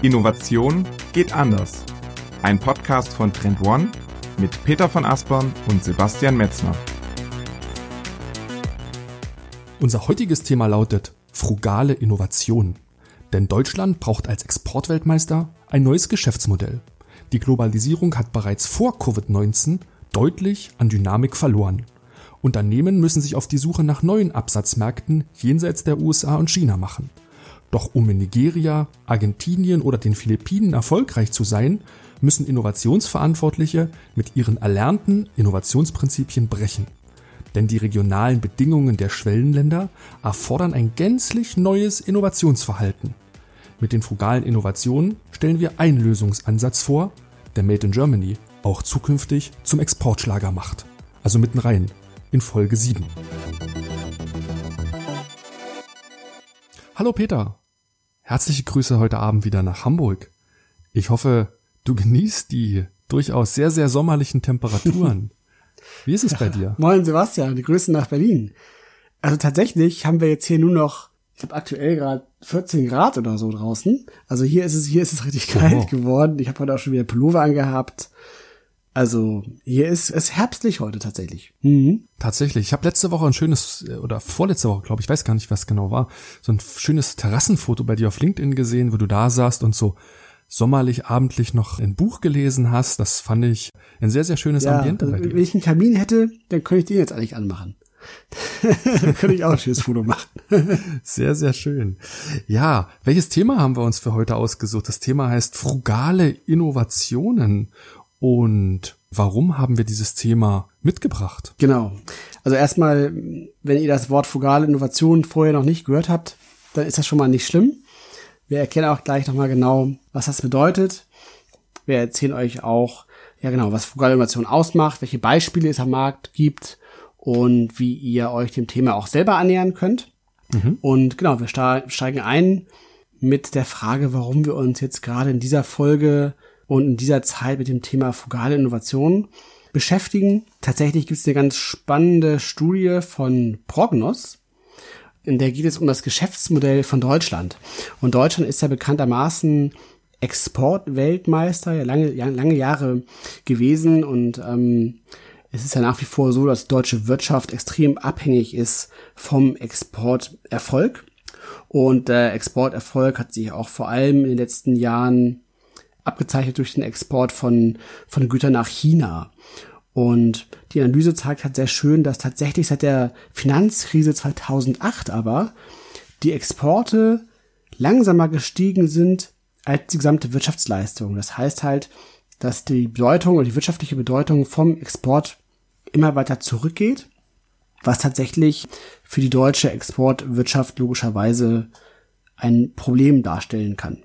Innovation geht anders. Ein Podcast von Trend One mit Peter von Aspern und Sebastian Metzner. Unser heutiges Thema lautet frugale Innovation. Denn Deutschland braucht als Exportweltmeister ein neues Geschäftsmodell. Die Globalisierung hat bereits vor Covid-19 deutlich an Dynamik verloren. Unternehmen müssen sich auf die Suche nach neuen Absatzmärkten jenseits der USA und China machen. Doch um in Nigeria, Argentinien oder den Philippinen erfolgreich zu sein, müssen Innovationsverantwortliche mit ihren erlernten Innovationsprinzipien brechen. Denn die regionalen Bedingungen der Schwellenländer erfordern ein gänzlich neues Innovationsverhalten. Mit den frugalen Innovationen stellen wir einen Lösungsansatz vor, der Made in Germany auch zukünftig zum Exportschlager macht. Also mitten rein in Folge 7. Hallo Peter, herzliche Grüße heute Abend wieder nach Hamburg. Ich hoffe, du genießt die durchaus sehr, sehr sommerlichen Temperaturen. Wie ist es bei dir? Moin Sebastian, die Grüße nach Berlin. Also tatsächlich haben wir jetzt hier nur noch, ich habe aktuell gerade 14 Grad oder so draußen. Also hier ist es, hier ist es richtig kalt oh. geworden. Ich habe heute auch schon wieder Pullover angehabt. Also hier ist es herbstlich heute tatsächlich. Mhm. Tatsächlich. Ich habe letzte Woche ein schönes, äh, oder vorletzte Woche, glaube ich, weiß gar nicht, was genau war, so ein schönes Terrassenfoto bei dir auf LinkedIn gesehen, wo du da saßt und so sommerlich abendlich noch ein Buch gelesen hast. Das fand ich ein sehr, sehr schönes ja, Ambiente also, bei dir. Wenn ich einen Kamin hätte, dann könnte ich den jetzt eigentlich anmachen. dann könnte ich auch ein schönes Foto machen. sehr, sehr schön. Ja, welches Thema haben wir uns für heute ausgesucht? Das Thema heißt frugale Innovationen. Und warum haben wir dieses Thema mitgebracht? Genau. Also erstmal, wenn ihr das Wort frugale Innovation vorher noch nicht gehört habt, dann ist das schon mal nicht schlimm. Wir erkennen auch gleich nochmal genau, was das bedeutet. Wir erzählen euch auch, ja genau, was frugale Innovation ausmacht, welche Beispiele es am Markt gibt und wie ihr euch dem Thema auch selber annähern könnt. Mhm. Und genau, wir steigen ein mit der Frage, warum wir uns jetzt gerade in dieser Folge und in dieser Zeit mit dem Thema frugale Innovation beschäftigen. Tatsächlich gibt es eine ganz spannende Studie von Prognos, in der geht es um das Geschäftsmodell von Deutschland. Und Deutschland ist ja bekanntermaßen Exportweltmeister, ja lange, lange Jahre gewesen und ähm, es ist ja nach wie vor so, dass die deutsche Wirtschaft extrem abhängig ist vom Exporterfolg. Und der Exporterfolg hat sich auch vor allem in den letzten Jahren abgezeichnet durch den Export von, von Gütern nach China. Und die Analyse zeigt halt sehr schön, dass tatsächlich seit der Finanzkrise 2008 aber die Exporte langsamer gestiegen sind als die gesamte Wirtschaftsleistung. Das heißt halt, dass die Bedeutung oder die wirtschaftliche Bedeutung vom Export immer weiter zurückgeht, was tatsächlich für die deutsche Exportwirtschaft logischerweise ein Problem darstellen kann.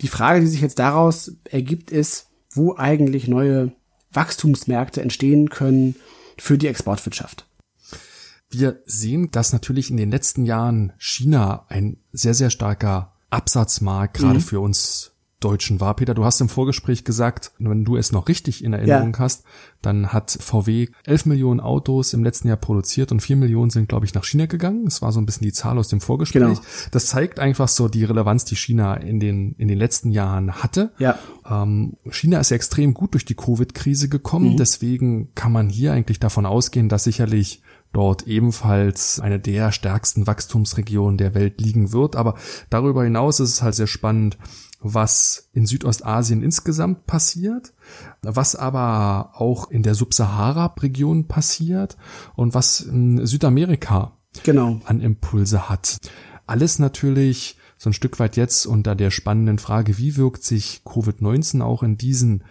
Die Frage, die sich jetzt daraus ergibt, ist, wo eigentlich neue Wachstumsmärkte entstehen können für die Exportwirtschaft. Wir sehen, dass natürlich in den letzten Jahren China ein sehr, sehr starker Absatzmarkt gerade mhm. für uns Deutschen war. Peter, du hast im Vorgespräch gesagt, wenn du es noch richtig in Erinnerung ja. hast, dann hat VW 11 Millionen Autos im letzten Jahr produziert und 4 Millionen sind, glaube ich, nach China gegangen. Das war so ein bisschen die Zahl aus dem Vorgespräch. Genau. Das zeigt einfach so die Relevanz, die China in den, in den letzten Jahren hatte. Ja. Ähm, China ist ja extrem gut durch die Covid-Krise gekommen. Mhm. Deswegen kann man hier eigentlich davon ausgehen, dass sicherlich dort ebenfalls eine der stärksten Wachstumsregionen der Welt liegen wird. Aber darüber hinaus ist es halt sehr spannend, was in Südostasien insgesamt passiert, was aber auch in der Subsahara-Region passiert und was in Südamerika genau. an Impulse hat. Alles natürlich so ein Stück weit jetzt unter der spannenden Frage, wie wirkt sich Covid-19 auch in diesen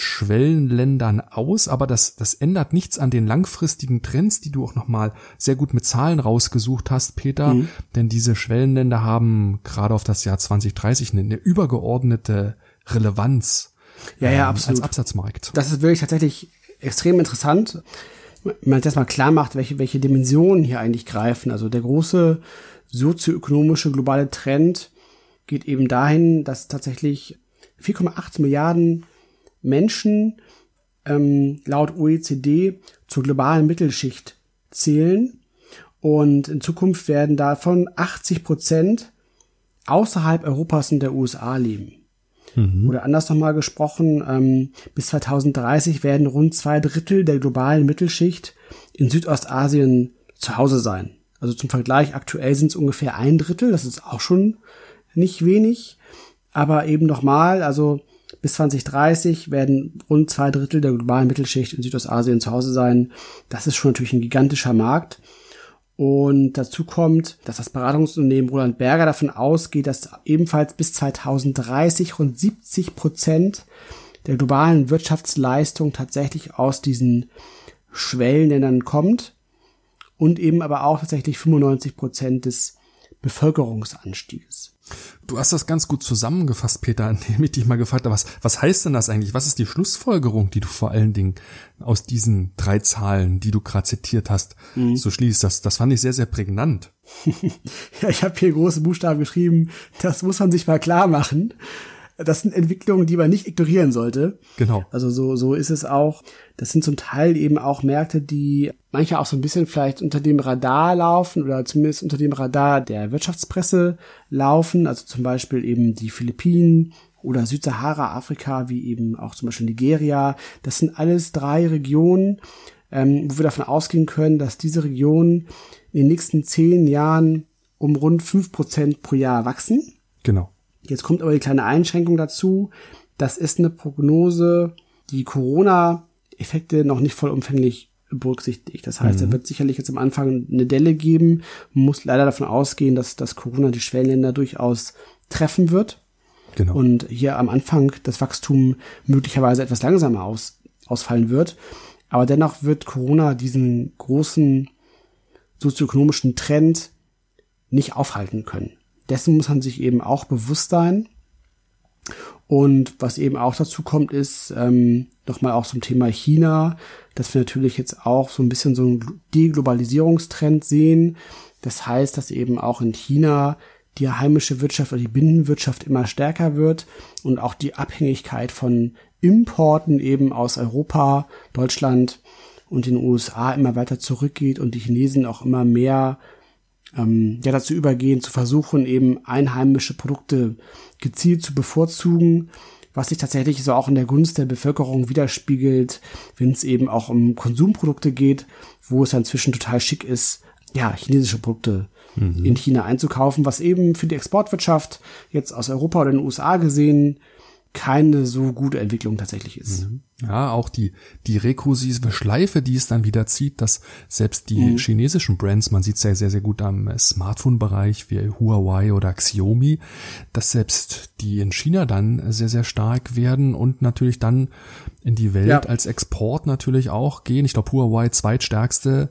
Schwellenländern aus, aber das, das ändert nichts an den langfristigen Trends, die du auch nochmal sehr gut mit Zahlen rausgesucht hast, Peter, mhm. denn diese Schwellenländer haben gerade auf das Jahr 2030 eine, eine übergeordnete Relevanz ja, ja, ähm, absolut. als Absatzmarkt. Das ist wirklich tatsächlich extrem interessant, wenn man das mal klar macht, welche, welche Dimensionen hier eigentlich greifen. Also der große sozioökonomische globale Trend geht eben dahin, dass tatsächlich 4,8 Milliarden Menschen ähm, laut OECD zur globalen Mittelschicht zählen. Und in Zukunft werden davon 80 Prozent außerhalb Europas und der USA leben. Mhm. Oder anders nochmal gesprochen, ähm, bis 2030 werden rund zwei Drittel der globalen Mittelschicht in Südostasien zu Hause sein. Also zum Vergleich, aktuell sind es ungefähr ein Drittel, das ist auch schon nicht wenig. Aber eben nochmal, also bis 2030 werden rund zwei Drittel der globalen Mittelschicht in Südostasien zu Hause sein. Das ist schon natürlich ein gigantischer Markt. Und dazu kommt, dass das Beratungsunternehmen Roland Berger davon ausgeht, dass ebenfalls bis 2030 rund 70 Prozent der globalen Wirtschaftsleistung tatsächlich aus diesen Schwellenländern kommt und eben aber auch tatsächlich 95 Prozent des Bevölkerungsanstieges. Du hast das ganz gut zusammengefasst, Peter, indem ich dich mal gefragt habe, was, was heißt denn das eigentlich? Was ist die Schlussfolgerung, die du vor allen Dingen aus diesen drei Zahlen, die du gerade zitiert hast, mhm. so schließt? Das, das fand ich sehr, sehr prägnant. ja, ich habe hier große Buchstaben geschrieben, das muss man sich mal klar machen das sind Entwicklungen, die man nicht ignorieren sollte. Genau. Also so, so ist es auch. Das sind zum Teil eben auch Märkte, die manche auch so ein bisschen vielleicht unter dem Radar laufen oder zumindest unter dem Radar der Wirtschaftspresse laufen. Also zum Beispiel eben die Philippinen oder Südsahara, Afrika, wie eben auch zum Beispiel Nigeria. Das sind alles drei Regionen, ähm, wo wir davon ausgehen können, dass diese Regionen in den nächsten zehn Jahren um rund fünf Prozent pro Jahr wachsen. Genau. Jetzt kommt aber die kleine Einschränkung dazu. Das ist eine Prognose, die Corona-Effekte noch nicht vollumfänglich berücksichtigt. Das heißt, mhm. er wird sicherlich jetzt am Anfang eine Delle geben. Muss leider davon ausgehen, dass, dass Corona die Schwellenländer durchaus treffen wird. Genau. Und hier am Anfang das Wachstum möglicherweise etwas langsamer aus, ausfallen wird. Aber dennoch wird Corona diesen großen sozioökonomischen Trend nicht aufhalten können dessen muss man sich eben auch bewusst sein. Und was eben auch dazu kommt, ist ähm, nochmal auch zum Thema China, dass wir natürlich jetzt auch so ein bisschen so einen Deglobalisierungstrend sehen. Das heißt, dass eben auch in China die heimische Wirtschaft oder die Binnenwirtschaft immer stärker wird und auch die Abhängigkeit von Importen eben aus Europa, Deutschland und den USA immer weiter zurückgeht und die Chinesen auch immer mehr ähm, ja dazu übergehen, zu versuchen, eben einheimische Produkte gezielt zu bevorzugen, was sich tatsächlich so auch in der Gunst der Bevölkerung widerspiegelt, wenn es eben auch um Konsumprodukte geht, wo es inzwischen total schick ist, ja, chinesische Produkte mhm. in China einzukaufen, was eben für die Exportwirtschaft jetzt aus Europa oder den USA gesehen keine so gute Entwicklung tatsächlich ist. Mhm. Ja, auch die, die rekursive Schleife, die es dann wieder zieht, dass selbst die mhm. chinesischen Brands, man sieht es ja sehr, sehr gut am Smartphone-Bereich wie Huawei oder Xiaomi, dass selbst die in China dann sehr, sehr stark werden und natürlich dann in die Welt ja. als Export natürlich auch gehen. Ich glaube, Huawei zweitstärkste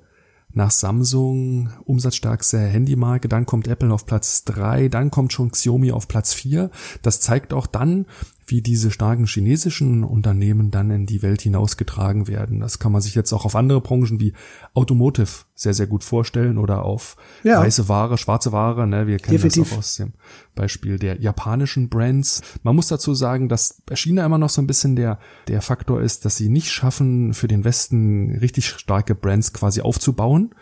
nach Samsung umsatzstärkste Handymarke, dann kommt Apple auf Platz drei, dann kommt schon Xiaomi auf Platz vier. Das zeigt auch dann, wie diese starken chinesischen Unternehmen dann in die Welt hinausgetragen werden. Das kann man sich jetzt auch auf andere Branchen wie Automotive sehr, sehr gut vorstellen oder auf ja. weiße Ware, schwarze Ware. Ne? Wir kennen Definitiv. das auch aus dem Beispiel der japanischen Brands. Man muss dazu sagen, dass bei China immer noch so ein bisschen der, der Faktor ist, dass sie nicht schaffen, für den Westen richtig starke Brands quasi aufzubauen.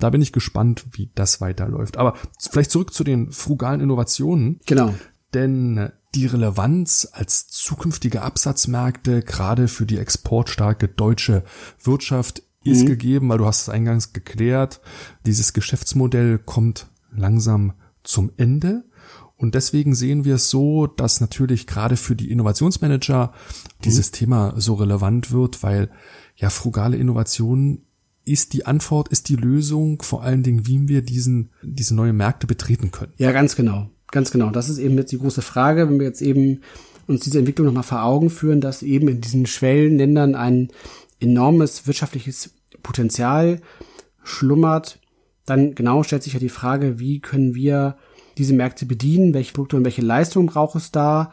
Da bin ich gespannt, wie das weiterläuft. Aber vielleicht zurück zu den frugalen Innovationen. Genau. Denn die Relevanz als zukünftige Absatzmärkte gerade für die exportstarke deutsche Wirtschaft ist mhm. gegeben, weil du hast es eingangs geklärt. Dieses Geschäftsmodell kommt langsam zum Ende. Und deswegen sehen wir es so, dass natürlich gerade für die Innovationsmanager dieses mhm. Thema so relevant wird, weil ja frugale Innovation ist die Antwort, ist die Lösung, vor allen Dingen, wie wir diesen, diese neue Märkte betreten können. Ja, ganz genau. Ganz genau. Das ist eben jetzt die große Frage, wenn wir jetzt eben uns diese Entwicklung nochmal vor Augen führen, dass eben in diesen Schwellenländern ein enormes wirtschaftliches Potenzial schlummert, dann genau stellt sich ja die Frage, wie können wir diese Märkte bedienen, welche Produkte und welche Leistungen braucht es da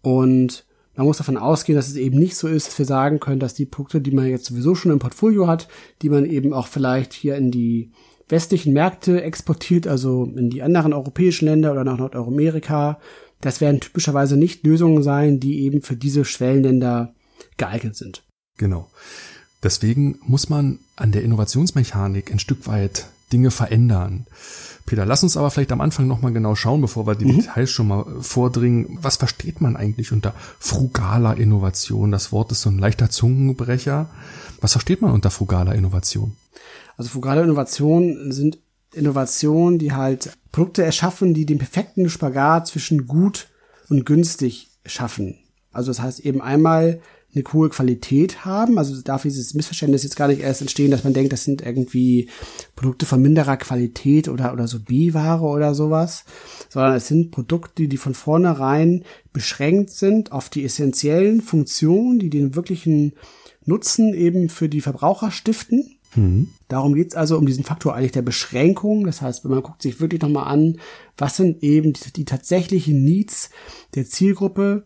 und man muss davon ausgehen, dass es eben nicht so ist, dass wir sagen können, dass die Produkte, die man jetzt sowieso schon im Portfolio hat, die man eben auch vielleicht hier in die westlichen Märkte exportiert, also in die anderen europäischen Länder oder nach Nordamerika. Das werden typischerweise nicht Lösungen sein, die eben für diese Schwellenländer geeignet sind. Genau. Deswegen muss man an der Innovationsmechanik ein Stück weit Dinge verändern. Peter, lass uns aber vielleicht am Anfang nochmal genau schauen, bevor wir die mhm. Details schon mal vordringen. Was versteht man eigentlich unter frugaler Innovation? Das Wort ist so ein leichter Zungenbrecher. Was versteht man unter frugaler Innovation? Also frugale Innovationen sind Innovationen, die halt Produkte erschaffen, die den perfekten Spagat zwischen gut und günstig schaffen. Also das heißt eben einmal eine hohe Qualität haben. Also darf dieses Missverständnis jetzt gar nicht erst entstehen, dass man denkt, das sind irgendwie Produkte von minderer Qualität oder, oder so B-Ware oder sowas, sondern es sind Produkte, die von vornherein beschränkt sind auf die essentiellen Funktionen, die den wirklichen Nutzen eben für die Verbraucher stiften. Mhm. Darum geht's also um diesen Faktor eigentlich der Beschränkung. Das heißt, wenn man guckt sich wirklich nochmal an, was sind eben die, die tatsächlichen Needs der Zielgruppe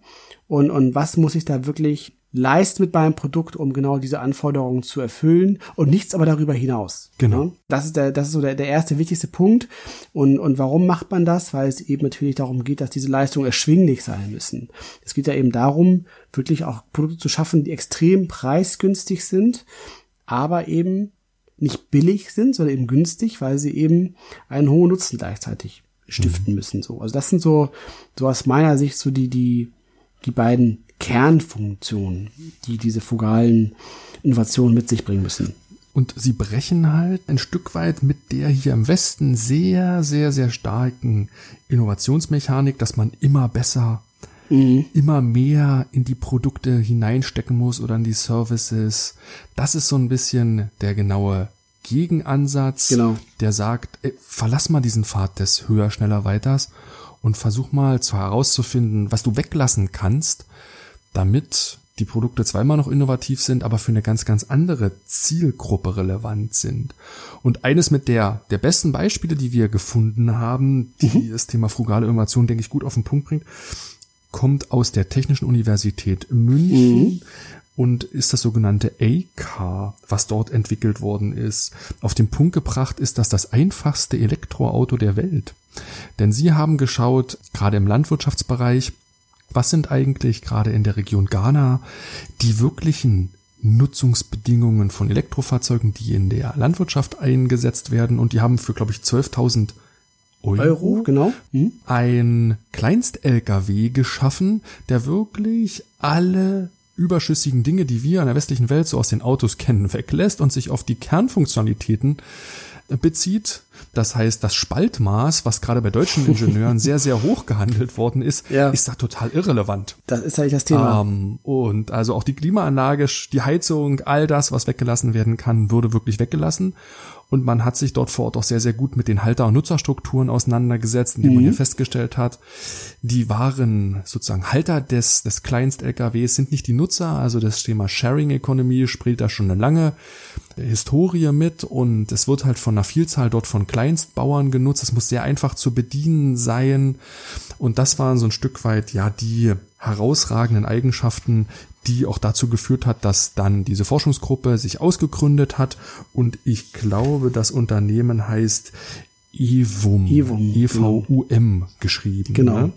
und, und was muss ich da wirklich leisten mit meinem Produkt, um genau diese Anforderungen zu erfüllen und nichts aber darüber hinaus. Genau. Das ist der, das ist so der, der erste wichtigste Punkt. Und, und warum macht man das? Weil es eben natürlich darum geht, dass diese Leistungen erschwinglich sein müssen. Es geht ja eben darum, wirklich auch Produkte zu schaffen, die extrem preisgünstig sind, aber eben nicht billig sind, sondern eben günstig, weil sie eben einen hohen Nutzen gleichzeitig stiften mhm. müssen. So, also das sind so, so aus meiner Sicht so die, die, die beiden Kernfunktionen, die diese fugalen Innovationen mit sich bringen müssen. Und sie brechen halt ein Stück weit mit der hier im Westen sehr, sehr, sehr starken Innovationsmechanik, dass man immer besser, mhm. immer mehr in die Produkte hineinstecken muss oder in die Services. Das ist so ein bisschen der genaue Gegenansatz, genau. der sagt, ey, verlass mal diesen Pfad des höher, schneller, weiters und versuch mal herauszufinden, was du weglassen kannst, damit die Produkte zweimal noch innovativ sind, aber für eine ganz, ganz andere Zielgruppe relevant sind. Und eines mit der, der besten Beispiele, die wir gefunden haben, die mhm. das Thema frugale Innovation, denke ich, gut auf den Punkt bringt, kommt aus der Technischen Universität München. Mhm. Und ist das sogenannte A-Car, was dort entwickelt worden ist. Auf den Punkt gebracht ist das das einfachste Elektroauto der Welt. Denn sie haben geschaut, gerade im Landwirtschaftsbereich, was sind eigentlich gerade in der Region Ghana die wirklichen Nutzungsbedingungen von Elektrofahrzeugen, die in der Landwirtschaft eingesetzt werden und die haben für, glaube ich, 12.000 Euro, Euro genau. Hm? ein Kleinst-LKW geschaffen, der wirklich alle überschüssigen Dinge, die wir in der westlichen Welt so aus den Autos kennen, weglässt und sich auf die Kernfunktionalitäten bezieht. Das heißt, das Spaltmaß, was gerade bei deutschen Ingenieuren sehr, sehr hoch gehandelt worden ist, ja. ist da total irrelevant. Das ist eigentlich das Thema. Ähm, und also auch die Klimaanlage, die Heizung, all das, was weggelassen werden kann, würde wirklich weggelassen. Und man hat sich dort vor Ort auch sehr, sehr gut mit den Halter- und Nutzerstrukturen auseinandergesetzt, indem mhm. man hier festgestellt hat, die wahren sozusagen Halter des, des Kleinst-LKWs sind nicht die Nutzer, also das Thema Sharing Economy spielt da schon eine lange Historie mit und es wird halt von einer Vielzahl dort von Kleinstbauern genutzt. Es muss sehr einfach zu bedienen sein. Und das waren so ein Stück weit, ja, die herausragenden Eigenschaften, die auch dazu geführt hat, dass dann diese Forschungsgruppe sich ausgegründet hat. Und ich glaube, das Unternehmen heißt EVUM, EVUM E-V-U-M genau. geschrieben. Genau. Ne?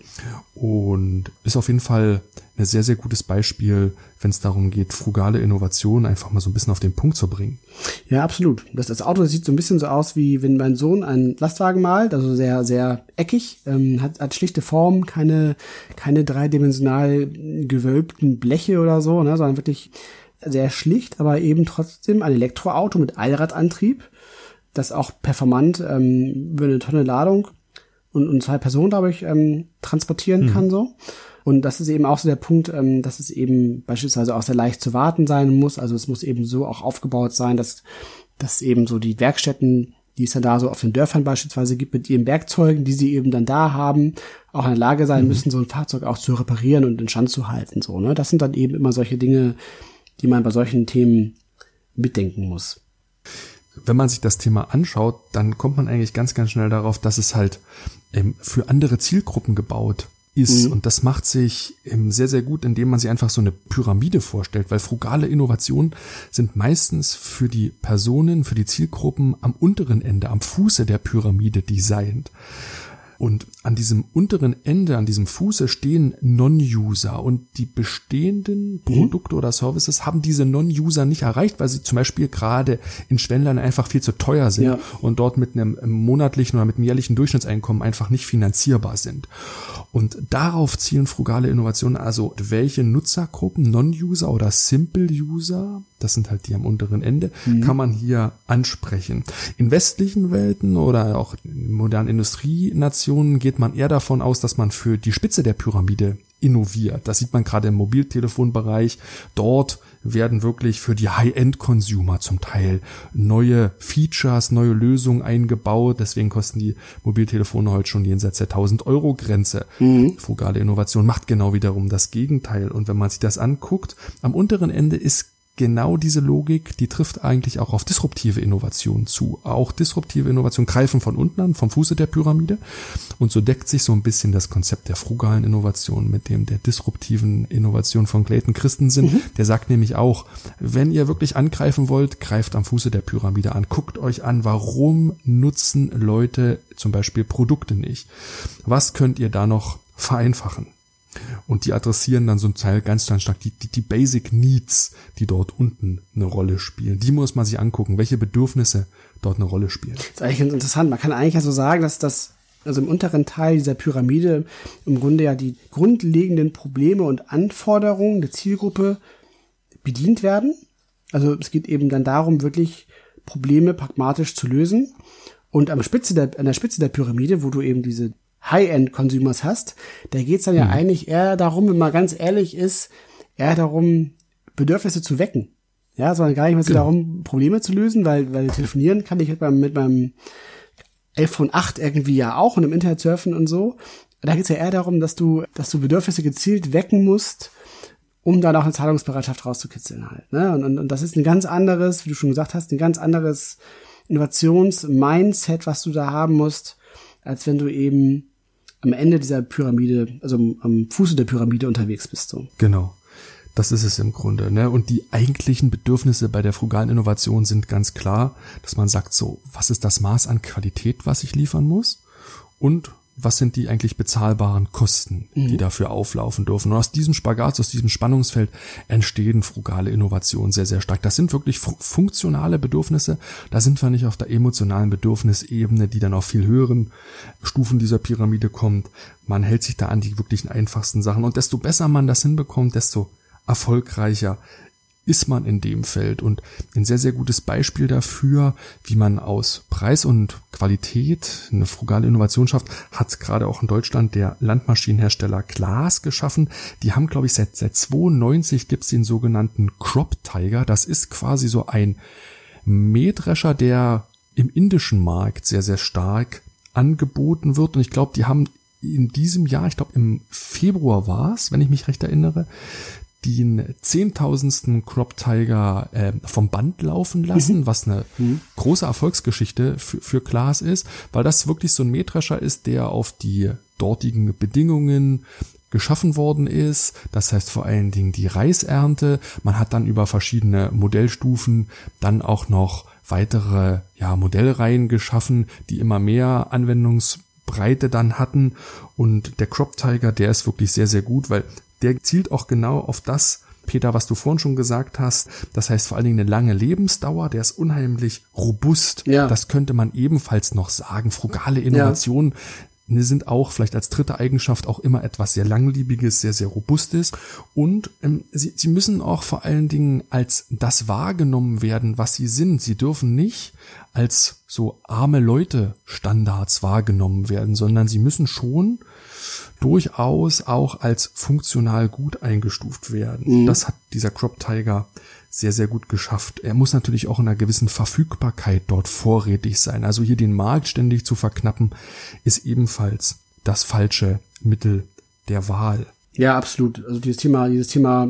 Und ist auf jeden Fall ein sehr, sehr gutes Beispiel, wenn es darum geht, frugale Innovation einfach mal so ein bisschen auf den Punkt zu bringen. Ja, absolut. Das, das Auto sieht so ein bisschen so aus, wie wenn mein Sohn einen Lastwagen malt, also sehr, sehr eckig, ähm, hat, hat schlichte Formen, keine, keine dreidimensional gewölbten Bleche oder so, ne, sondern wirklich sehr schlicht, aber eben trotzdem ein Elektroauto mit Allradantrieb das auch performant ähm, über eine Tonne Ladung und, und zwei Personen, glaube ich, ähm, transportieren mhm. kann so. Und das ist eben auch so der Punkt, ähm, dass es eben beispielsweise auch sehr leicht zu warten sein muss. Also es muss eben so auch aufgebaut sein, dass, dass eben so die Werkstätten, die es dann da so auf den Dörfern beispielsweise gibt, mit ihren Werkzeugen, die sie eben dann da haben, auch in der Lage sein mhm. müssen, so ein Fahrzeug auch zu reparieren und in Stand zu halten. So, ne? Das sind dann eben immer solche Dinge, die man bei solchen Themen mitdenken muss wenn man sich das Thema anschaut, dann kommt man eigentlich ganz, ganz schnell darauf, dass es halt ähm, für andere Zielgruppen gebaut ist. Mhm. Und das macht sich ähm, sehr, sehr gut, indem man sich einfach so eine Pyramide vorstellt, weil frugale Innovationen sind meistens für die Personen, für die Zielgruppen am unteren Ende, am Fuße der Pyramide designt. Und an diesem unteren Ende, an diesem Fuße stehen Non-User und die bestehenden mhm. Produkte mhm. oder Services haben diese Non-User nicht erreicht, weil sie zum Beispiel gerade in Schwellenländern einfach viel zu teuer sind ja. und dort mit einem monatlichen oder mit einem jährlichen Durchschnittseinkommen einfach nicht finanzierbar sind. Und darauf zielen frugale Innovationen, also welche Nutzergruppen, Non-User oder Simple-User, das sind halt die am unteren Ende, mhm. kann man hier ansprechen. In westlichen Welten oder auch in modernen Industrienationen geht man eher davon aus, dass man für die Spitze der Pyramide innoviert. Das sieht man gerade im Mobiltelefonbereich. Dort werden wirklich für die High-End-Consumer zum Teil neue Features, neue Lösungen eingebaut. Deswegen kosten die Mobiltelefone heute schon jenseits der 1000 Euro Grenze. Mhm. Frugale Innovation macht genau wiederum das Gegenteil. Und wenn man sich das anguckt, am unteren Ende ist genau diese Logik, die trifft eigentlich auch auf disruptive Innovation zu. Auch disruptive Innovation greifen von unten an, vom Fuße der Pyramide. Und so deckt sich so ein bisschen das Konzept der frugalen Innovation mit dem der disruptiven Innovation von Clayton Christensen. Mhm. Der sagt nämlich auch, wenn ihr wirklich angreifen wollt, greift am Fuße der Pyramide an. Guckt euch an, warum nutzen Leute zum Beispiel Produkte nicht? Was könnt ihr da noch vereinfachen? Und die adressieren dann so ein Teil ganz, ganz stark die, die, die Basic Needs, die dort unten eine Rolle spielen. Die muss man sich angucken, welche Bedürfnisse dort eine Rolle spielen. Das ist eigentlich ganz interessant. Man kann eigentlich ja so sagen, dass das also im unteren Teil dieser Pyramide im Grunde ja die grundlegenden Probleme und Anforderungen der Zielgruppe bedient werden. Also es geht eben dann darum, wirklich Probleme pragmatisch zu lösen. Und am Spitze der, an der Spitze der Pyramide, wo du eben diese High-End-Consumers hast, da geht's dann ja mhm. eigentlich eher darum, wenn man ganz ehrlich ist, eher darum, Bedürfnisse zu wecken. Ja, sondern gar nicht mehr so genau. darum, Probleme zu lösen, weil, weil telefonieren kann ich mit meinem, mit meinem iPhone 8 irgendwie ja auch und im Internet surfen und so. Da geht's ja eher darum, dass du, dass du Bedürfnisse gezielt wecken musst, um dann auch eine Zahlungsbereitschaft rauszukitzeln halt. Ne? Und, und, und das ist ein ganz anderes, wie du schon gesagt hast, ein ganz anderes Innovations-Mindset, was du da haben musst, als wenn du eben am Ende dieser Pyramide, also am Fuße der Pyramide unterwegs bist. So. Genau. Das ist es im Grunde. Ne? Und die eigentlichen Bedürfnisse bei der frugalen Innovation sind ganz klar, dass man sagt so, was ist das Maß an Qualität, was ich liefern muss? Und was sind die eigentlich bezahlbaren Kosten, die mhm. dafür auflaufen dürfen. Und aus diesem Spagat, aus diesem Spannungsfeld entstehen frugale Innovationen sehr, sehr stark. Das sind wirklich funktionale Bedürfnisse. Da sind wir nicht auf der emotionalen Bedürfnisebene, die dann auf viel höheren Stufen dieser Pyramide kommt. Man hält sich da an die wirklichen einfachsten Sachen. Und desto besser man das hinbekommt, desto erfolgreicher ist man in dem Feld und ein sehr, sehr gutes Beispiel dafür, wie man aus Preis und Qualität eine frugale Innovation schafft, hat gerade auch in Deutschland der Landmaschinenhersteller Klaas geschaffen. Die haben, glaube ich, seit, seit 92 gibt's den sogenannten Crop Tiger. Das ist quasi so ein Mähdrescher, der im indischen Markt sehr, sehr stark angeboten wird. Und ich glaube, die haben in diesem Jahr, ich glaube im Februar war es, wenn ich mich recht erinnere, den zehntausendsten Crop Tiger äh, vom Band laufen lassen, mhm. was eine mhm. große Erfolgsgeschichte für, für Klaas ist, weil das wirklich so ein Mähdrescher ist, der auf die dortigen Bedingungen geschaffen worden ist. Das heißt vor allen Dingen die Reisernte. Man hat dann über verschiedene Modellstufen dann auch noch weitere ja, Modellreihen geschaffen, die immer mehr Anwendungsbreite dann hatten. Und der Crop Tiger, der ist wirklich sehr, sehr gut, weil der zielt auch genau auf das, Peter, was du vorhin schon gesagt hast. Das heißt vor allen Dingen eine lange Lebensdauer, der ist unheimlich robust. Ja. Das könnte man ebenfalls noch sagen. Frugale Innovation ja. sind auch vielleicht als dritte Eigenschaft auch immer etwas sehr langlebiges, sehr, sehr robustes. Und ähm, sie, sie müssen auch vor allen Dingen als das wahrgenommen werden, was sie sind. Sie dürfen nicht als so arme Leute Standards wahrgenommen werden, sondern sie müssen schon durchaus auch als funktional gut eingestuft werden. Mhm. Das hat dieser Crop Tiger sehr, sehr gut geschafft. Er muss natürlich auch in einer gewissen Verfügbarkeit dort vorrätig sein. Also hier den Markt ständig zu verknappen, ist ebenfalls das falsche Mittel der Wahl. Ja, absolut. Also dieses Thema, dieses Thema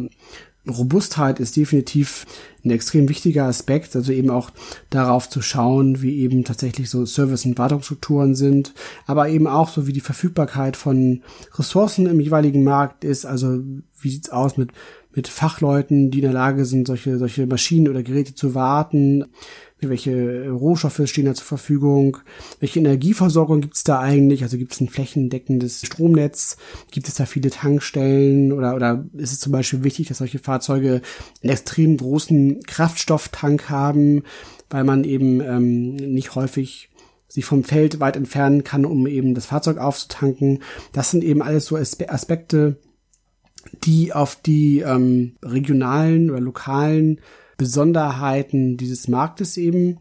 Robustheit ist definitiv ein extrem wichtiger Aspekt, also eben auch darauf zu schauen, wie eben tatsächlich so Service- und Wartungsstrukturen sind, aber eben auch so, wie die Verfügbarkeit von Ressourcen im jeweiligen Markt ist, also wie sieht's aus mit mit Fachleuten, die in der Lage sind, solche, solche Maschinen oder Geräte zu warten, welche Rohstoffe stehen da zur Verfügung, welche Energieversorgung gibt es da eigentlich, also gibt es ein flächendeckendes Stromnetz, gibt es da viele Tankstellen? Oder, oder ist es zum Beispiel wichtig, dass solche Fahrzeuge einen extrem großen Kraftstofftank haben, weil man eben ähm, nicht häufig sich vom Feld weit entfernen kann, um eben das Fahrzeug aufzutanken. Das sind eben alles so Aspekte, die auf die ähm, regionalen oder lokalen Besonderheiten dieses Marktes eben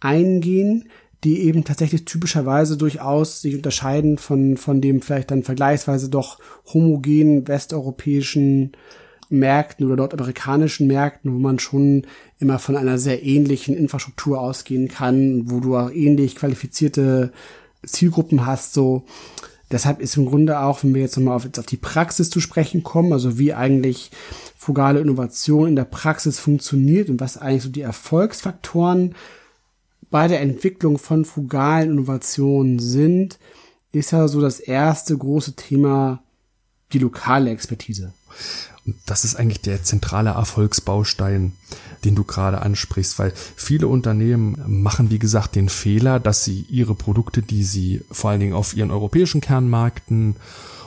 eingehen, die eben tatsächlich typischerweise durchaus sich unterscheiden von, von dem vielleicht dann vergleichsweise doch homogenen westeuropäischen Märkten oder nordamerikanischen Märkten, wo man schon immer von einer sehr ähnlichen Infrastruktur ausgehen kann, wo du auch ähnlich qualifizierte Zielgruppen hast, so. Deshalb ist im Grunde auch, wenn wir jetzt nochmal auf, auf die Praxis zu sprechen kommen, also wie eigentlich frugale Innovation in der Praxis funktioniert und was eigentlich so die Erfolgsfaktoren bei der Entwicklung von frugalen Innovationen sind, ist ja so das erste große Thema die lokale Expertise. Das ist eigentlich der zentrale Erfolgsbaustein, den du gerade ansprichst, weil viele Unternehmen machen, wie gesagt, den Fehler, dass sie ihre Produkte, die sie vor allen Dingen auf ihren europäischen Kernmärkten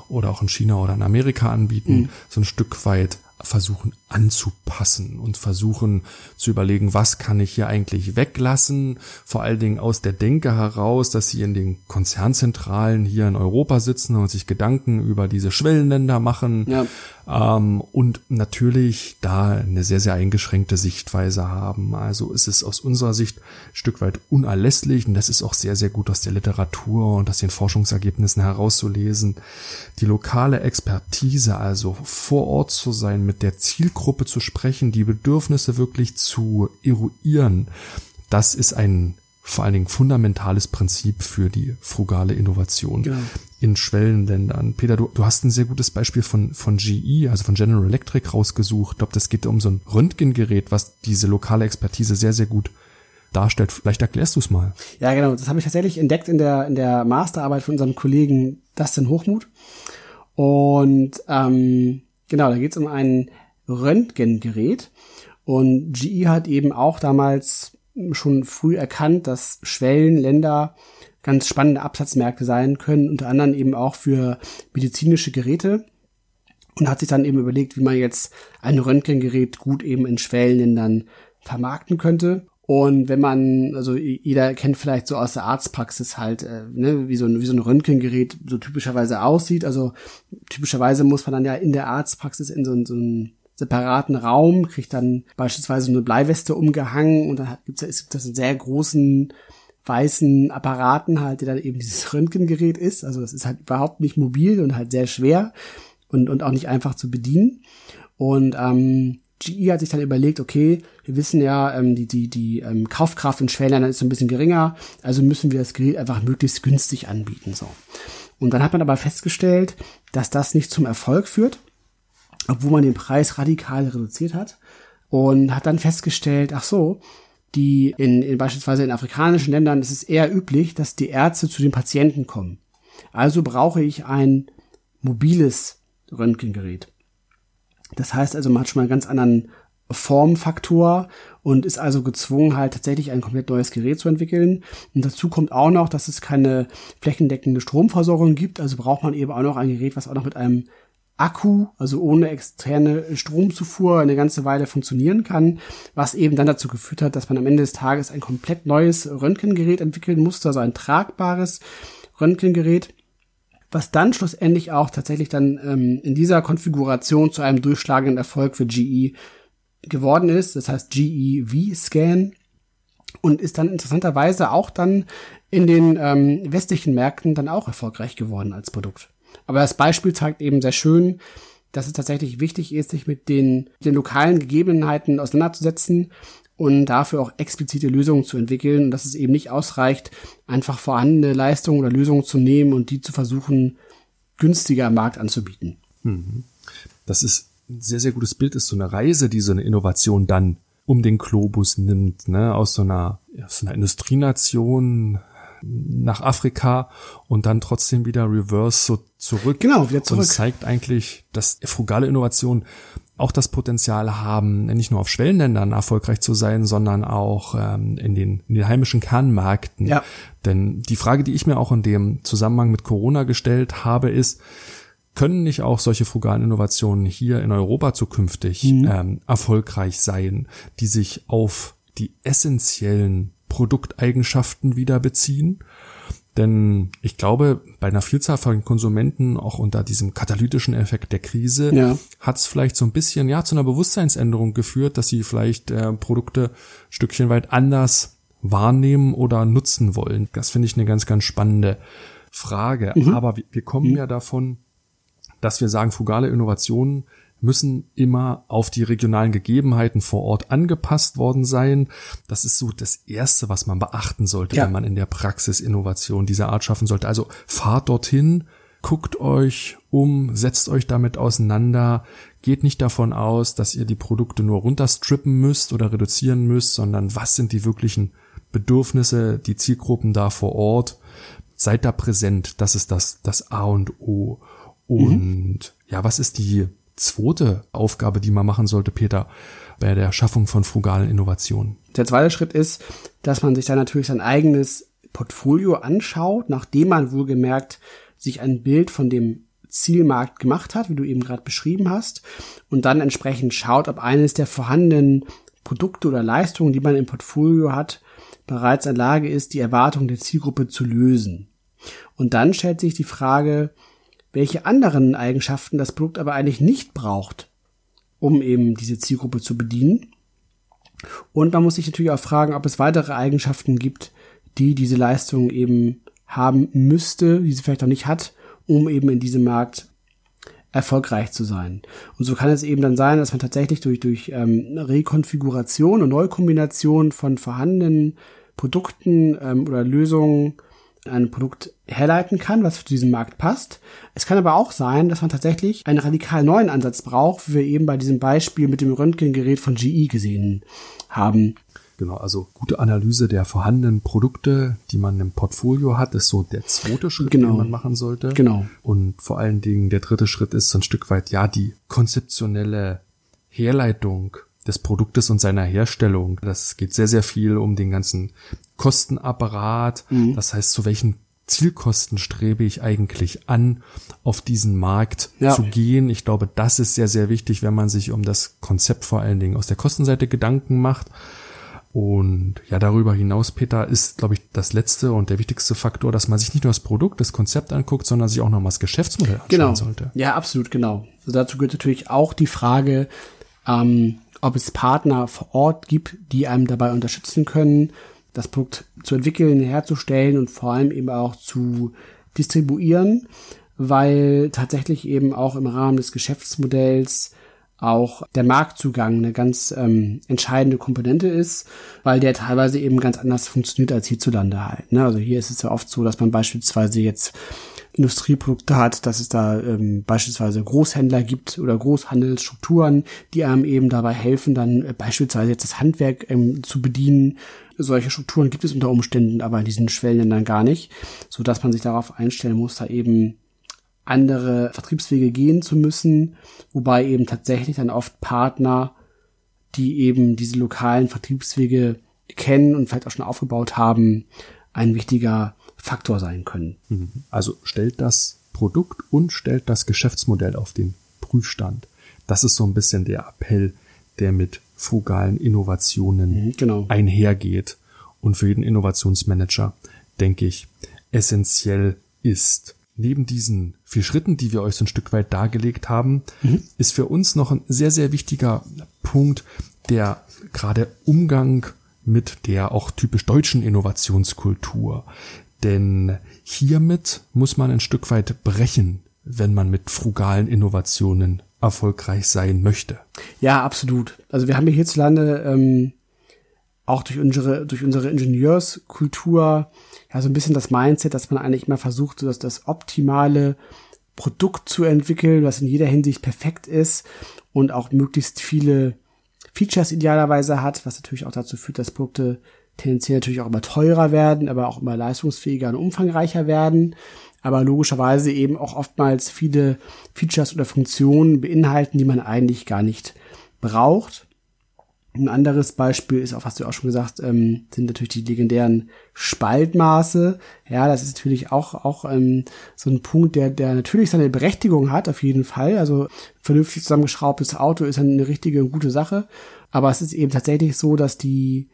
oder auch in China oder in Amerika anbieten, mhm. so ein Stück weit versuchen anzupassen und versuchen zu überlegen, was kann ich hier eigentlich weglassen, vor allen Dingen aus der Denke heraus, dass sie in den Konzernzentralen hier in Europa sitzen und sich Gedanken über diese Schwellenländer machen, ja. Ähm, und natürlich da eine sehr, sehr eingeschränkte Sichtweise haben. Also ist es aus unserer Sicht ein Stück weit unerlässlich und das ist auch sehr, sehr gut aus der Literatur und aus den Forschungsergebnissen herauszulesen. Die lokale Expertise, also vor Ort zu sein, mit der Zielgruppe zu sprechen, die Bedürfnisse wirklich zu eruieren, das ist ein vor allen Dingen fundamentales Prinzip für die frugale Innovation genau. In Schwellenländern. Peter, du, du hast ein sehr gutes Beispiel von, von GE, also von General Electric rausgesucht. Ich glaube, das geht um so ein Röntgengerät, was diese lokale Expertise sehr, sehr gut darstellt. Vielleicht erklärst du es mal. Ja, genau. Das habe ich tatsächlich entdeckt in der, in der Masterarbeit von unserem Kollegen Dustin Hochmut. Und ähm, genau, da geht es um ein Röntgengerät. Und GE hat eben auch damals schon früh erkannt, dass Schwellenländer ganz spannende Absatzmärkte sein können, unter anderem eben auch für medizinische Geräte und hat sich dann eben überlegt, wie man jetzt ein Röntgengerät gut eben in Schwellenländern vermarkten könnte. Und wenn man, also jeder kennt vielleicht so aus der Arztpraxis halt, äh, ne, wie so, ein, wie so ein Röntgengerät so typischerweise aussieht. Also typischerweise muss man dann ja in der Arztpraxis in so, so ein separaten Raum, kriegt dann beispielsweise eine Bleiweste umgehangen und dann gibt es das einen sehr großen weißen Apparaten halt, der dann eben dieses Röntgengerät ist. Also das ist halt überhaupt nicht mobil und halt sehr schwer und, und auch nicht einfach zu bedienen. Und ähm, GE hat sich dann überlegt, okay, wir wissen ja, ähm, die, die, die ähm, Kaufkraft in Schwellenländern ist so ein bisschen geringer, also müssen wir das Gerät einfach möglichst günstig anbieten. So. Und dann hat man aber festgestellt, dass das nicht zum Erfolg führt obwohl man den Preis radikal reduziert hat und hat dann festgestellt, ach so, die in, in beispielsweise in afrikanischen Ländern ist es eher üblich, dass die Ärzte zu den Patienten kommen. Also brauche ich ein mobiles Röntgengerät. Das heißt also, man hat schon mal einen ganz anderen Formfaktor und ist also gezwungen, halt tatsächlich ein komplett neues Gerät zu entwickeln. Und dazu kommt auch noch, dass es keine flächendeckende Stromversorgung gibt. Also braucht man eben auch noch ein Gerät, was auch noch mit einem Akku, also ohne externe Stromzufuhr, eine ganze Weile funktionieren kann, was eben dann dazu geführt hat, dass man am Ende des Tages ein komplett neues Röntgengerät entwickeln musste, also ein tragbares Röntgengerät, was dann schlussendlich auch tatsächlich dann ähm, in dieser Konfiguration zu einem durchschlagenden Erfolg für GE geworden ist. Das heißt GE V-Scan und ist dann interessanterweise auch dann in den ähm, westlichen Märkten dann auch erfolgreich geworden als Produkt. Aber das Beispiel zeigt eben sehr schön, dass es tatsächlich wichtig ist, sich mit den, den lokalen Gegebenheiten auseinanderzusetzen und dafür auch explizite Lösungen zu entwickeln und dass es eben nicht ausreicht, einfach vorhandene Leistungen oder Lösungen zu nehmen und die zu versuchen, günstiger am Markt anzubieten. Mhm. Das ist ein sehr, sehr gutes Bild, ist so eine Reise, die so eine Innovation dann um den Globus nimmt, ne, aus so einer, aus so einer Industrienation nach Afrika und dann trotzdem wieder reverse so zurück. Genau, wieder zurück. Und zeigt eigentlich, dass frugale Innovationen auch das Potenzial haben, nicht nur auf Schwellenländern erfolgreich zu sein, sondern auch ähm, in, den, in den heimischen Kernmärkten. Ja. Denn die Frage, die ich mir auch in dem Zusammenhang mit Corona gestellt habe, ist, können nicht auch solche frugalen Innovationen hier in Europa zukünftig mhm. ähm, erfolgreich sein, die sich auf die essentiellen Produkteigenschaften wieder beziehen? Denn ich glaube, bei einer Vielzahl von Konsumenten, auch unter diesem katalytischen Effekt der Krise, ja. hat es vielleicht so ein bisschen ja zu einer Bewusstseinsänderung geführt, dass sie vielleicht äh, Produkte Stückchen weit anders wahrnehmen oder nutzen wollen. Das finde ich eine ganz, ganz spannende Frage. Mhm. Aber wir, wir kommen mhm. ja davon, dass wir sagen, frugale Innovationen müssen immer auf die regionalen Gegebenheiten vor Ort angepasst worden sein. Das ist so das Erste, was man beachten sollte, ja. wenn man in der Praxis Innovation dieser Art schaffen sollte. Also fahrt dorthin, guckt euch um, setzt euch damit auseinander, geht nicht davon aus, dass ihr die Produkte nur runterstrippen müsst oder reduzieren müsst, sondern was sind die wirklichen Bedürfnisse, die Zielgruppen da vor Ort. Seid da präsent, das ist das, das A und O. Und mhm. ja, was ist die zweite Aufgabe, die man machen sollte, Peter, bei der Schaffung von frugalen Innovationen? Der zweite Schritt ist, dass man sich dann natürlich sein eigenes Portfolio anschaut, nachdem man wohlgemerkt sich ein Bild von dem Zielmarkt gemacht hat, wie du eben gerade beschrieben hast, und dann entsprechend schaut, ob eines der vorhandenen Produkte oder Leistungen, die man im Portfolio hat, bereits in Lage ist, die Erwartungen der Zielgruppe zu lösen. Und dann stellt sich die Frage, welche anderen Eigenschaften das Produkt aber eigentlich nicht braucht, um eben diese Zielgruppe zu bedienen. Und man muss sich natürlich auch fragen, ob es weitere Eigenschaften gibt, die diese Leistung eben haben müsste, die sie vielleicht auch nicht hat, um eben in diesem Markt erfolgreich zu sein. Und so kann es eben dann sein, dass man tatsächlich durch, durch ähm, Rekonfiguration und Neukombination von vorhandenen Produkten ähm, oder Lösungen ein Produkt herleiten kann, was für diesen Markt passt. Es kann aber auch sein, dass man tatsächlich einen radikal neuen Ansatz braucht, wie wir eben bei diesem Beispiel mit dem Röntgengerät von GE gesehen haben. Genau, also gute Analyse der vorhandenen Produkte, die man im Portfolio hat, ist so der zweite Schritt, genau. den man machen sollte. Genau. Und vor allen Dingen der dritte Schritt ist so ein Stück weit, ja, die konzeptionelle Herleitung des Produktes und seiner Herstellung. Das geht sehr, sehr viel um den ganzen Kostenapparat. Mhm. Das heißt, zu welchen Zielkosten strebe ich eigentlich an, auf diesen Markt ja. zu gehen. Ich glaube, das ist sehr, sehr wichtig, wenn man sich um das Konzept vor allen Dingen aus der Kostenseite Gedanken macht. Und ja, darüber hinaus, Peter, ist, glaube ich, das letzte und der wichtigste Faktor, dass man sich nicht nur das Produkt, das Konzept anguckt, sondern sich auch noch mal das Geschäftsmodell anschauen genau. sollte. Ja, absolut, genau. Also dazu gehört natürlich auch die Frage, ähm, ob es Partner vor Ort gibt, die einem dabei unterstützen können, das Produkt zu entwickeln, herzustellen und vor allem eben auch zu distribuieren, weil tatsächlich eben auch im Rahmen des Geschäftsmodells auch der Marktzugang eine ganz ähm, entscheidende Komponente ist, weil der teilweise eben ganz anders funktioniert als hierzulande halt. Ne? Also hier ist es ja oft so, dass man beispielsweise jetzt Industrieprodukte hat, dass es da ähm, beispielsweise Großhändler gibt oder Großhandelsstrukturen, die einem eben dabei helfen, dann äh, beispielsweise jetzt das Handwerk ähm, zu bedienen. Solche Strukturen gibt es unter Umständen aber in diesen Schwellenländern gar nicht, so dass man sich darauf einstellen muss, da eben andere Vertriebswege gehen zu müssen, wobei eben tatsächlich dann oft Partner, die eben diese lokalen Vertriebswege kennen und vielleicht auch schon aufgebaut haben, ein wichtiger Faktor sein können. Mhm. Also stellt das Produkt und stellt das Geschäftsmodell auf den Prüfstand. Das ist so ein bisschen der Appell, der mit frugalen Innovationen mhm, genau. einhergeht und für jeden Innovationsmanager, denke ich, essentiell ist. Neben diesen vier Schritten, die wir euch so ein Stück weit dargelegt haben, mhm. ist für uns noch ein sehr, sehr wichtiger Punkt der gerade Umgang mit der auch typisch deutschen Innovationskultur. Denn hiermit muss man ein Stück weit brechen, wenn man mit frugalen Innovationen erfolgreich sein möchte. Ja, absolut. Also wir haben hier hierzulande ähm, auch durch unsere, durch unsere Ingenieurskultur ja so ein bisschen das Mindset, dass man eigentlich immer versucht, so dass das optimale Produkt zu entwickeln, was in jeder Hinsicht perfekt ist und auch möglichst viele Features idealerweise hat, was natürlich auch dazu führt, dass Produkte tendenziell natürlich auch immer teurer werden, aber auch immer leistungsfähiger und umfangreicher werden, aber logischerweise eben auch oftmals viele Features oder Funktionen beinhalten, die man eigentlich gar nicht braucht. Ein anderes Beispiel ist auch, was du auch schon gesagt, ähm, sind natürlich die legendären Spaltmaße. Ja, das ist natürlich auch auch ähm, so ein Punkt, der der natürlich seine Berechtigung hat, auf jeden Fall. Also vernünftig zusammengeschraubtes Auto ist eine richtige und gute Sache. Aber es ist eben tatsächlich so, dass die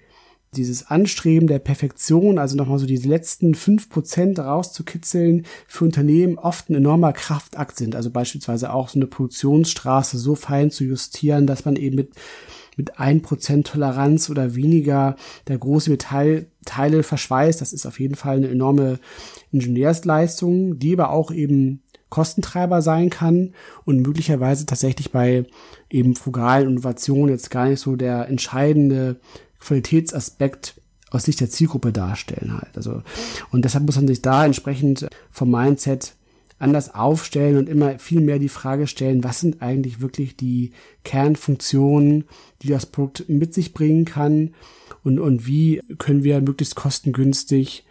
dieses Anstreben der Perfektion, also nochmal so diese letzten fünf Prozent rauszukitzeln, für Unternehmen oft ein enormer Kraftakt sind. Also beispielsweise auch so eine Produktionsstraße so fein zu justieren, dass man eben mit mit ein Prozent Toleranz oder weniger der große Metallteile verschweißt. Das ist auf jeden Fall eine enorme Ingenieursleistung, die aber auch eben Kostentreiber sein kann und möglicherweise tatsächlich bei eben frugalen Innovationen jetzt gar nicht so der entscheidende Qualitätsaspekt aus Sicht der Zielgruppe darstellen halt. Also, und deshalb muss man sich da entsprechend vom Mindset anders aufstellen und immer viel mehr die Frage stellen, was sind eigentlich wirklich die Kernfunktionen, die das Produkt mit sich bringen kann und, und wie können wir möglichst kostengünstig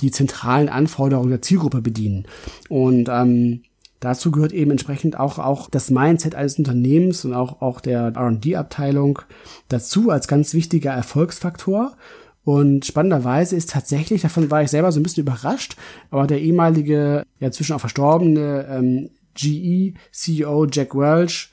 die zentralen Anforderungen der Zielgruppe bedienen. Und ähm, dazu gehört eben entsprechend auch, auch das Mindset eines Unternehmens und auch, auch der R&D-Abteilung dazu als ganz wichtiger Erfolgsfaktor. Und spannenderweise ist tatsächlich, davon war ich selber so ein bisschen überrascht, aber der ehemalige, ja zwischen auch verstorbene ähm, GE-CEO Jack Welch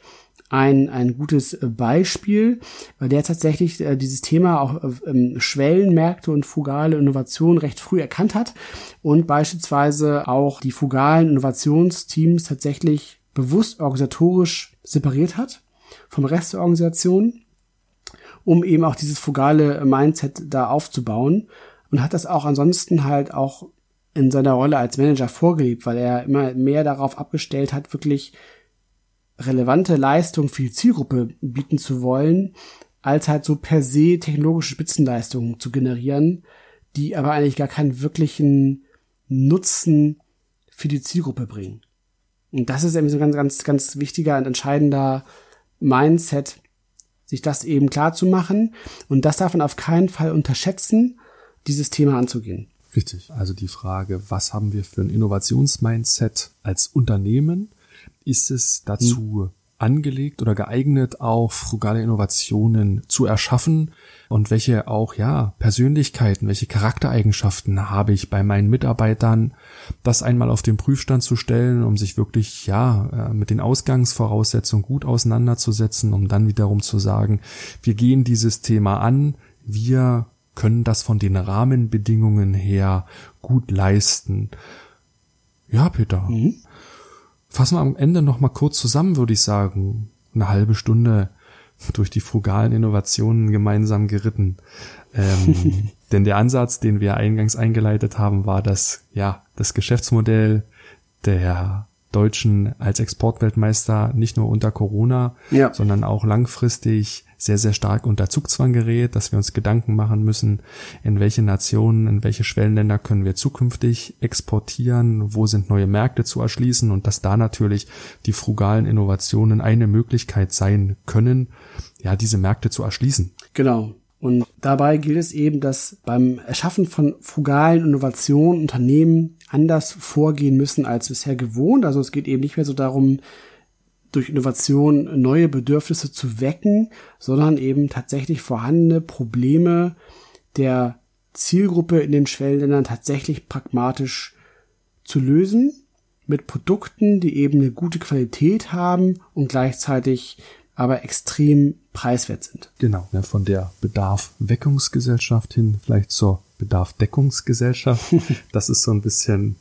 ein, ein gutes Beispiel, weil der tatsächlich äh, dieses Thema auch ähm, Schwellenmärkte und fugale Innovation recht früh erkannt hat und beispielsweise auch die fugalen Innovationsteams tatsächlich bewusst organisatorisch separiert hat vom Rest der Organisation, um eben auch dieses fugale Mindset da aufzubauen und hat das auch ansonsten halt auch in seiner Rolle als Manager vorgelebt, weil er immer mehr darauf abgestellt hat, wirklich relevante Leistung für die Zielgruppe bieten zu wollen, als halt so per se technologische Spitzenleistungen zu generieren, die aber eigentlich gar keinen wirklichen Nutzen für die Zielgruppe bringen. Und das ist eben so ein ganz, ganz, ganz wichtiger und entscheidender Mindset, sich das eben klar zu machen. Und das darf man auf keinen Fall unterschätzen, dieses Thema anzugehen. Richtig. Also die Frage, was haben wir für ein Innovationsmindset als Unternehmen? Ist es dazu hm. angelegt oder geeignet, auch frugale Innovationen zu erschaffen? Und welche auch, ja, Persönlichkeiten, welche Charaktereigenschaften habe ich bei meinen Mitarbeitern, das einmal auf den Prüfstand zu stellen, um sich wirklich, ja, äh, mit den Ausgangsvoraussetzungen gut auseinanderzusetzen, um dann wiederum zu sagen, wir gehen dieses Thema an, wir können das von den Rahmenbedingungen her gut leisten. Ja, Peter. Mhm. Fassen wir am Ende noch mal kurz zusammen, würde ich sagen. Eine halbe Stunde durch die frugalen Innovationen gemeinsam geritten. Ähm, denn der Ansatz, den wir eingangs eingeleitet haben, war, dass ja das Geschäftsmodell der Deutschen als Exportweltmeister nicht nur unter Corona, ja. sondern auch langfristig sehr, sehr stark unter Zugzwang gerät, dass wir uns Gedanken machen müssen, in welche Nationen, in welche Schwellenländer können wir zukünftig exportieren, wo sind neue Märkte zu erschließen und dass da natürlich die frugalen Innovationen eine Möglichkeit sein können, ja, diese Märkte zu erschließen. Genau. Und dabei gilt es eben, dass beim Erschaffen von frugalen Innovationen Unternehmen anders vorgehen müssen als bisher gewohnt. Also es geht eben nicht mehr so darum, durch Innovation neue Bedürfnisse zu wecken, sondern eben tatsächlich vorhandene Probleme der Zielgruppe in den Schwellenländern tatsächlich pragmatisch zu lösen mit Produkten, die eben eine gute Qualität haben und gleichzeitig aber extrem preiswert sind. Genau, ja, von der Bedarfweckungsgesellschaft hin vielleicht zur Bedarfdeckungsgesellschaft. das ist so ein bisschen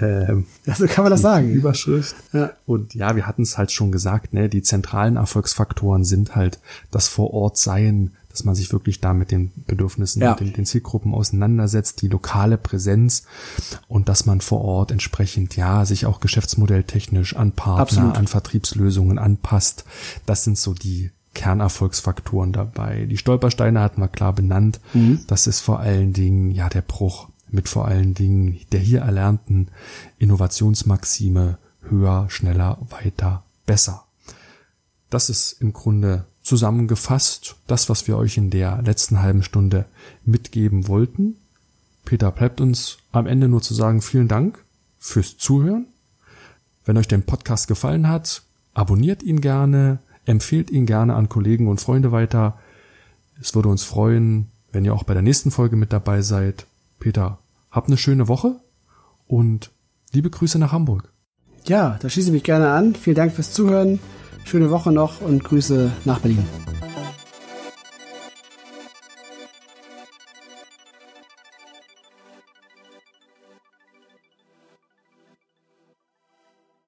ähm, ja, so kann man das sagen. Überschrift. Ja. Und ja, wir hatten es halt schon gesagt, ne, die zentralen Erfolgsfaktoren sind halt das Vorortsein, dass man sich wirklich da mit den Bedürfnissen, ja. den, den, Zielgruppen auseinandersetzt, die lokale Präsenz und dass man vor Ort entsprechend, ja, sich auch geschäftsmodelltechnisch an Partner, Absolut. an Vertriebslösungen anpasst. Das sind so die Kernerfolgsfaktoren dabei. Die Stolpersteine hatten wir klar benannt. Mhm. Das ist vor allen Dingen, ja, der Bruch mit vor allen Dingen der hier erlernten Innovationsmaxime höher, schneller, weiter, besser. Das ist im Grunde zusammengefasst das, was wir euch in der letzten halben Stunde mitgeben wollten. Peter bleibt uns am Ende nur zu sagen, vielen Dank fürs Zuhören. Wenn euch der Podcast gefallen hat, abonniert ihn gerne, empfehlt ihn gerne an Kollegen und Freunde weiter. Es würde uns freuen, wenn ihr auch bei der nächsten Folge mit dabei seid. Peter, habt eine schöne Woche und liebe Grüße nach Hamburg. Ja, da schließe ich mich gerne an. Vielen Dank fürs Zuhören. Schöne Woche noch und Grüße nach Berlin.